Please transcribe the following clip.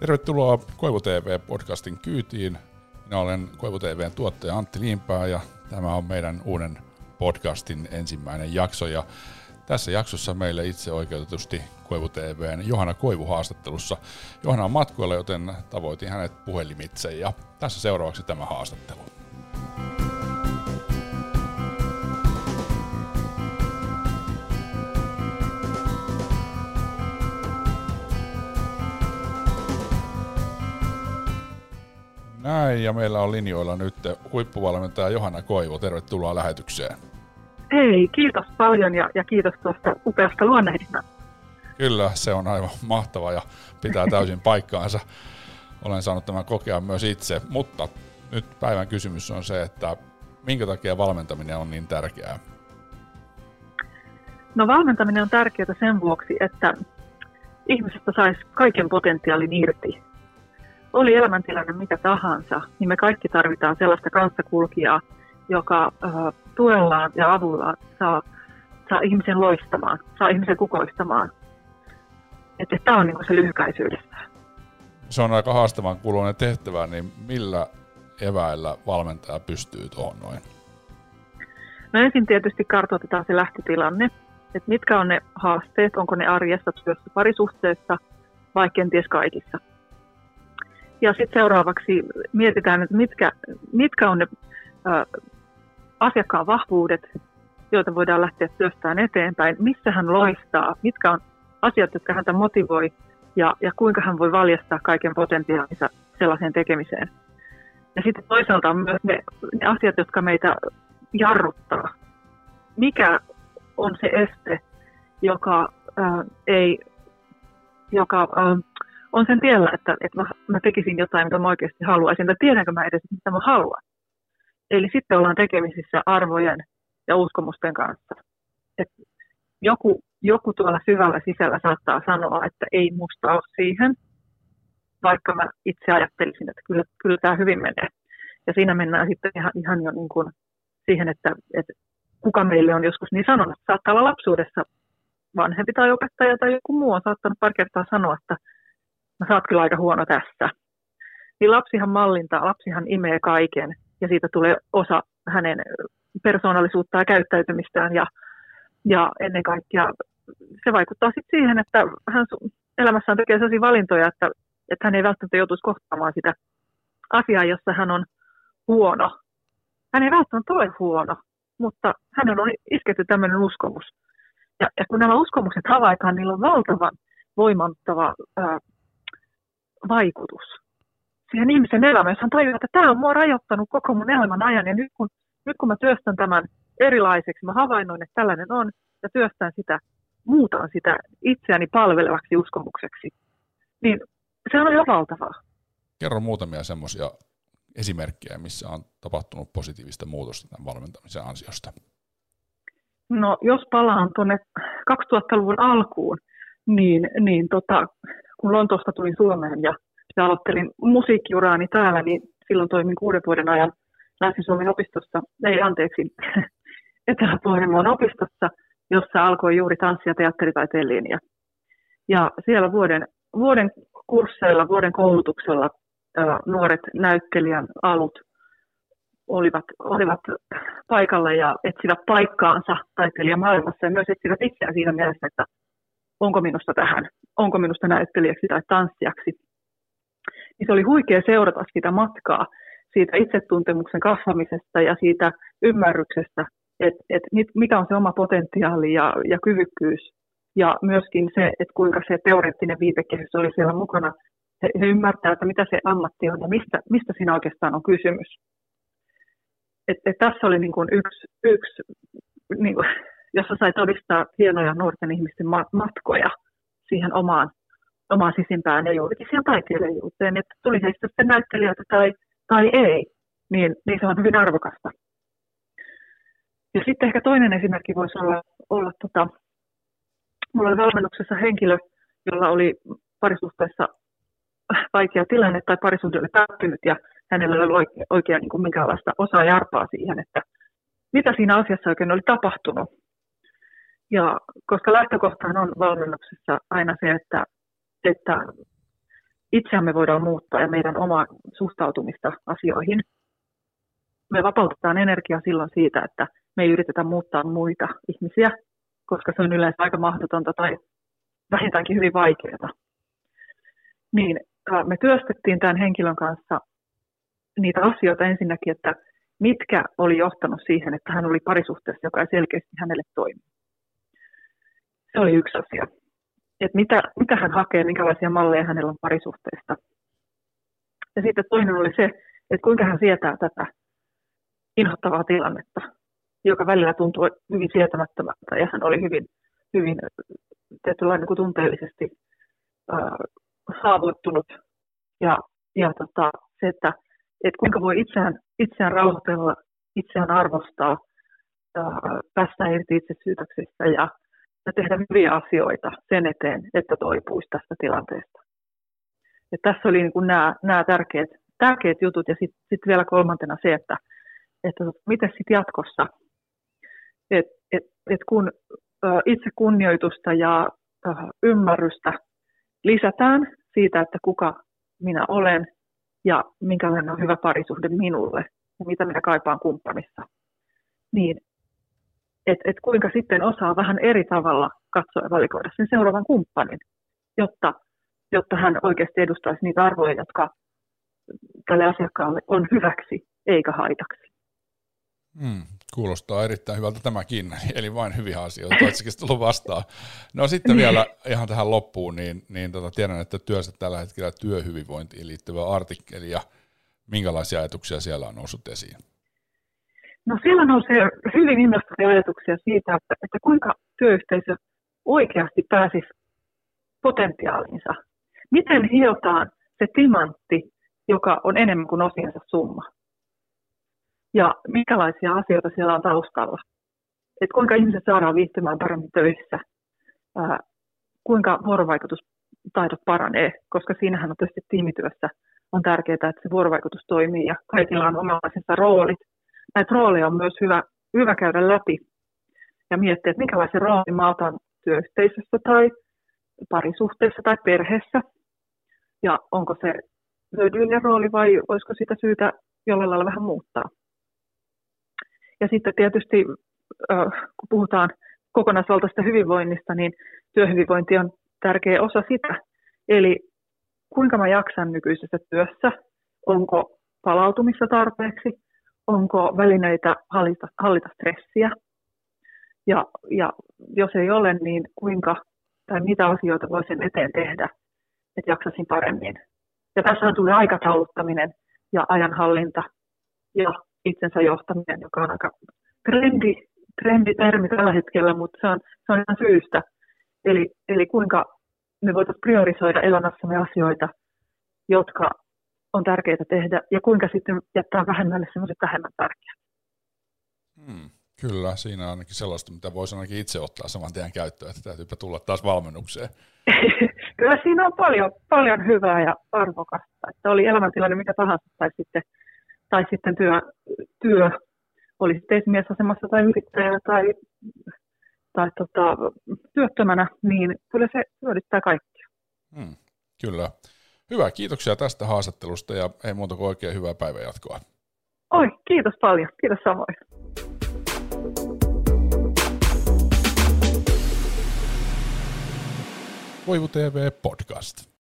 Tervetuloa Koivu TV-podcastin kyytiin. Minä olen Koivu TVn tuottaja Antti Liimpää ja tämä on meidän uuden podcastin ensimmäinen jakso. Ja tässä jaksossa meille itse oikeutetusti Koivu TVn Johanna Koivu haastattelussa. Johanna on matkoilla, joten tavoitin hänet puhelimitse ja tässä seuraavaksi tämä haastattelu. Näin, ja meillä on linjoilla nyt huippuvalmentaja Johanna Koivu. Tervetuloa lähetykseen. Hei, kiitos paljon ja, ja kiitos tuosta upeasta luonnehdinnasta. Kyllä, se on aivan mahtava ja pitää täysin paikkaansa. Olen saanut tämän kokea myös itse, mutta nyt päivän kysymys on se, että minkä takia valmentaminen on niin tärkeää? No valmentaminen on tärkeää sen vuoksi, että ihmisestä saisi kaiken potentiaalin irti oli elämäntilanne mikä tahansa, niin me kaikki tarvitaan sellaista kanssakulkijaa, joka äh, tuellaan ja avullaan saa, saa ihmisen loistamaan, saa ihmisen kukoistamaan. Että tämä on niin se lyhykäisyydessä. Se on aika haastavan kuuluinen tehtävä, niin millä eväillä valmentaja pystyy tuohon noin? No ensin tietysti kartoitetaan se lähtötilanne, että mitkä on ne haasteet, onko ne arjessa, työssä, parisuhteessa vai kenties kaikissa. Ja sitten seuraavaksi mietitään, että mitkä, mitkä on ne ä, asiakkaan vahvuudet, joita voidaan lähteä työstään eteenpäin, missä hän loistaa, mitkä on asiat, jotka häntä motivoi ja, ja kuinka hän voi valjastaa kaiken potentiaalinsa sellaiseen tekemiseen. Ja sitten toisaalta on myös ne, ne asiat, jotka meitä jarruttaa. Mikä on se este, joka, ää, ei, joka ää, on sen tiellä, että, että mä, mä tekisin jotain, mitä mä oikeasti haluaisin, tai tiedänkö mä edes, mitä mä haluan. Eli sitten ollaan tekemisissä arvojen ja uskomusten kanssa. Et joku, joku tuolla syvällä sisällä saattaa sanoa, että ei musta ole siihen, vaikka mä itse ajattelisin, että kyllä, kyllä tämä hyvin menee. Ja siinä mennään sitten ihan, ihan jo niin kuin siihen, että, että kuka meille on joskus niin sanonut. Saattaa olla lapsuudessa vanhempi tai opettaja tai joku muu on saattanut pari kertaa sanoa, että no sä oot kyllä aika huono tässä. Niin lapsihan mallintaa, lapsihan imee kaiken ja siitä tulee osa hänen persoonallisuuttaan ja käyttäytymistään ja, ja ennen kaikkea se vaikuttaa sitten siihen, että hän elämässään tekee sellaisia valintoja, että, että hän ei välttämättä joutuisi kohtaamaan sitä asiaa, jossa hän on huono. Hän ei välttämättä ole huono, mutta hänen on isketty tämmöinen uskomus. Ja, ja kun nämä uskomukset havaitaan, niillä on valtavan voimannuttava ää, vaikutus siihen ihmisen elämään, jos hän tajuaa, että tämä on mua rajoittanut koko mun elämän ajan ja nyt kun, nyt kun mä työstän tämän erilaiseksi, mä havainnoin, että tällainen on ja työstän sitä, muutan sitä itseäni palvelevaksi uskomukseksi, niin se on jo valtavaa. Kerro muutamia semmoisia esimerkkejä, missä on tapahtunut positiivista muutosta tämän valmentamisen ansiosta. No jos palaan tuonne 2000-luvun alkuun, niin, niin tota, kun Lontoosta tulin Suomeen ja, ja aloittelin musiikkiuraani täällä, niin silloin toimin kuuden vuoden ajan Länsi-Suomen opistossa, ei anteeksi, Etelä-Pohjanmaan opistossa, jossa alkoi juuri tanssi- ja teatteritaiteen linja. Ja siellä vuoden, vuoden kursseilla, vuoden koulutuksella nuoret näyttelijän alut olivat, olivat paikalla ja etsivät paikkaansa taiteilijamaailmassa ja myös etsivät itseään siinä mielessä, että onko minusta tähän, onko minusta näyttelijäksi tai tanssijaksi. Niin se oli huikea seurata sitä matkaa, siitä itsetuntemuksen kasvamisesta ja siitä ymmärryksestä, että et mikä on se oma potentiaali ja, ja kyvykkyys. Ja myöskin se, että kuinka se teoreettinen viitekehys oli siellä mukana. He, he ymmärtää, että mitä se ammatti on ja mistä, mistä siinä oikeastaan on kysymys. Et, et tässä oli niin kuin yksi, yksi niin kuin jossa sai todistaa hienoja nuorten ihmisten matkoja siihen omaan, omaan sisimpään ja juurikin siihen taiteilijuuteen, että tuli heistä sitten näyttelijöitä tai, tai ei, niin, niin se on hyvin arvokasta. Ja sitten ehkä toinen esimerkki voisi olla, olla tota, mulla oli valmennuksessa henkilö, jolla oli parisuhteessa vaikea tilanne tai parisuhde oli päättynyt ja hänellä oli oikein, oikein niin kuin minkäänlaista osaa ja arpaa siihen, että mitä siinä asiassa oikein oli tapahtunut. Ja koska lähtökohtaan on valmennuksessa aina se, että, että itseämme voidaan muuttaa ja meidän omaa suhtautumista asioihin. Me vapautetaan energiaa silloin siitä, että me ei yritetä muuttaa muita ihmisiä, koska se on yleensä aika mahdotonta tai vähintäänkin hyvin vaikeaa. Niin me työstettiin tämän henkilön kanssa niitä asioita ensinnäkin, että mitkä oli johtanut siihen, että hän oli parisuhteessa, joka ei selkeästi hänelle toimi. Se oli yksi asia. Että mitä, mitä hän hakee, minkälaisia malleja hänellä on parisuhteesta. Ja sitten toinen oli se, että kuinka hän sietää tätä inhottavaa tilannetta, joka välillä tuntui hyvin sietämättömältä ja hän oli hyvin, hyvin tietynlainen niin tunteellisesti äh, haavoittunut. Ja, ja tota, se, että, että kuinka voi itseään, itseään rauhoitella, itseään arvostaa, äh, päästä irti itsesyytöksestä ja, ja tehdä hyviä asioita sen eteen, että toipuisi tästä tilanteesta. Ja tässä oli niin kuin nämä, nämä tärkeät, tärkeät jutut ja sitten sit vielä kolmantena se, että, että miten sitten jatkossa, että et, et kun itse kunnioitusta ja ymmärrystä lisätään siitä, että kuka minä olen ja minkälainen on hyvä parisuhde minulle ja mitä minä kaipaan kumppanissa, niin että et kuinka sitten osaa vähän eri tavalla katsoa ja valikoida sen seuraavan kumppanin, jotta, jotta hän oikeasti edustaisi niitä arvoja, jotka tälle asiakkaalle on hyväksi eikä haitaksi. Hmm, kuulostaa erittäin hyvältä tämäkin, eli vain hyviä asioita, toisekin tullut vastaan. No sitten vielä ihan tähän loppuun, niin, niin tota, tiedän, että työssä tällä hetkellä työhyvinvointiin liittyvä artikkeli, ja minkälaisia ajatuksia siellä on noussut esiin? No siellä nousee hyvin innostavia ajatuksia siitä, että, että kuinka työyhteisö oikeasti pääsisi potentiaalinsa. Miten hiotaan se timantti, joka on enemmän kuin osiensa summa ja minkälaisia asioita siellä on taustalla. Että kuinka ihmiset saadaan viihtymään paremmin töissä, ää, kuinka vuorovaikutustaidot paranee, koska siinähän on tietysti tiimityössä on tärkeää, että se vuorovaikutus toimii ja kaikilla on omanlaisensa roolit. Näitä rooleja on myös hyvä, hyvä käydä läpi ja miettiä, että minkälaisen roolin mä otan työyhteisössä tai parisuhteessa tai perheessä ja onko se hyödyllinen rooli vai olisiko sitä syytä jollain lailla vähän muuttaa. Ja sitten tietysti, kun puhutaan kokonaisvaltaista hyvinvoinnista, niin työhyvinvointi on tärkeä osa sitä. Eli kuinka mä jaksan nykyisessä työssä, onko palautumista tarpeeksi, onko välineitä hallita, hallita stressiä, ja, ja jos ei ole, niin kuinka tai mitä asioita voisin eteen tehdä, että jaksasin paremmin. Ja tässä tulee aikatauluttaminen ja ajanhallinta ja itsensä johtaminen, joka on aika trendi, trenditermi tällä hetkellä, mutta se on, se on ihan syystä. Eli, eli kuinka me voitaisiin priorisoida elämässämme asioita, jotka on tärkeää tehdä, ja kuinka sitten jättää vähemmälle sellaiset vähemmän tärkeät. Hmm, kyllä, siinä on ainakin sellaista, mitä voisi ainakin itse ottaa saman tien käyttöön, että täytyypä tulla taas valmennukseen. kyllä siinä on paljon, paljon hyvää ja arvokasta, että oli elämäntilanne mikä tahansa, tai sitten tai sitten työ, työ oli sitten esimiesasemassa tai yrittäjänä tai, tai tota, työttömänä, niin kyllä se hyödyttää kaikkia. Hmm, kyllä. Hyvä, kiitoksia tästä haastattelusta ja ei muuta kuin oikein hyvää päivänjatkoa. Oi, kiitos paljon. Kiitos samoin. Voivu TV Podcast.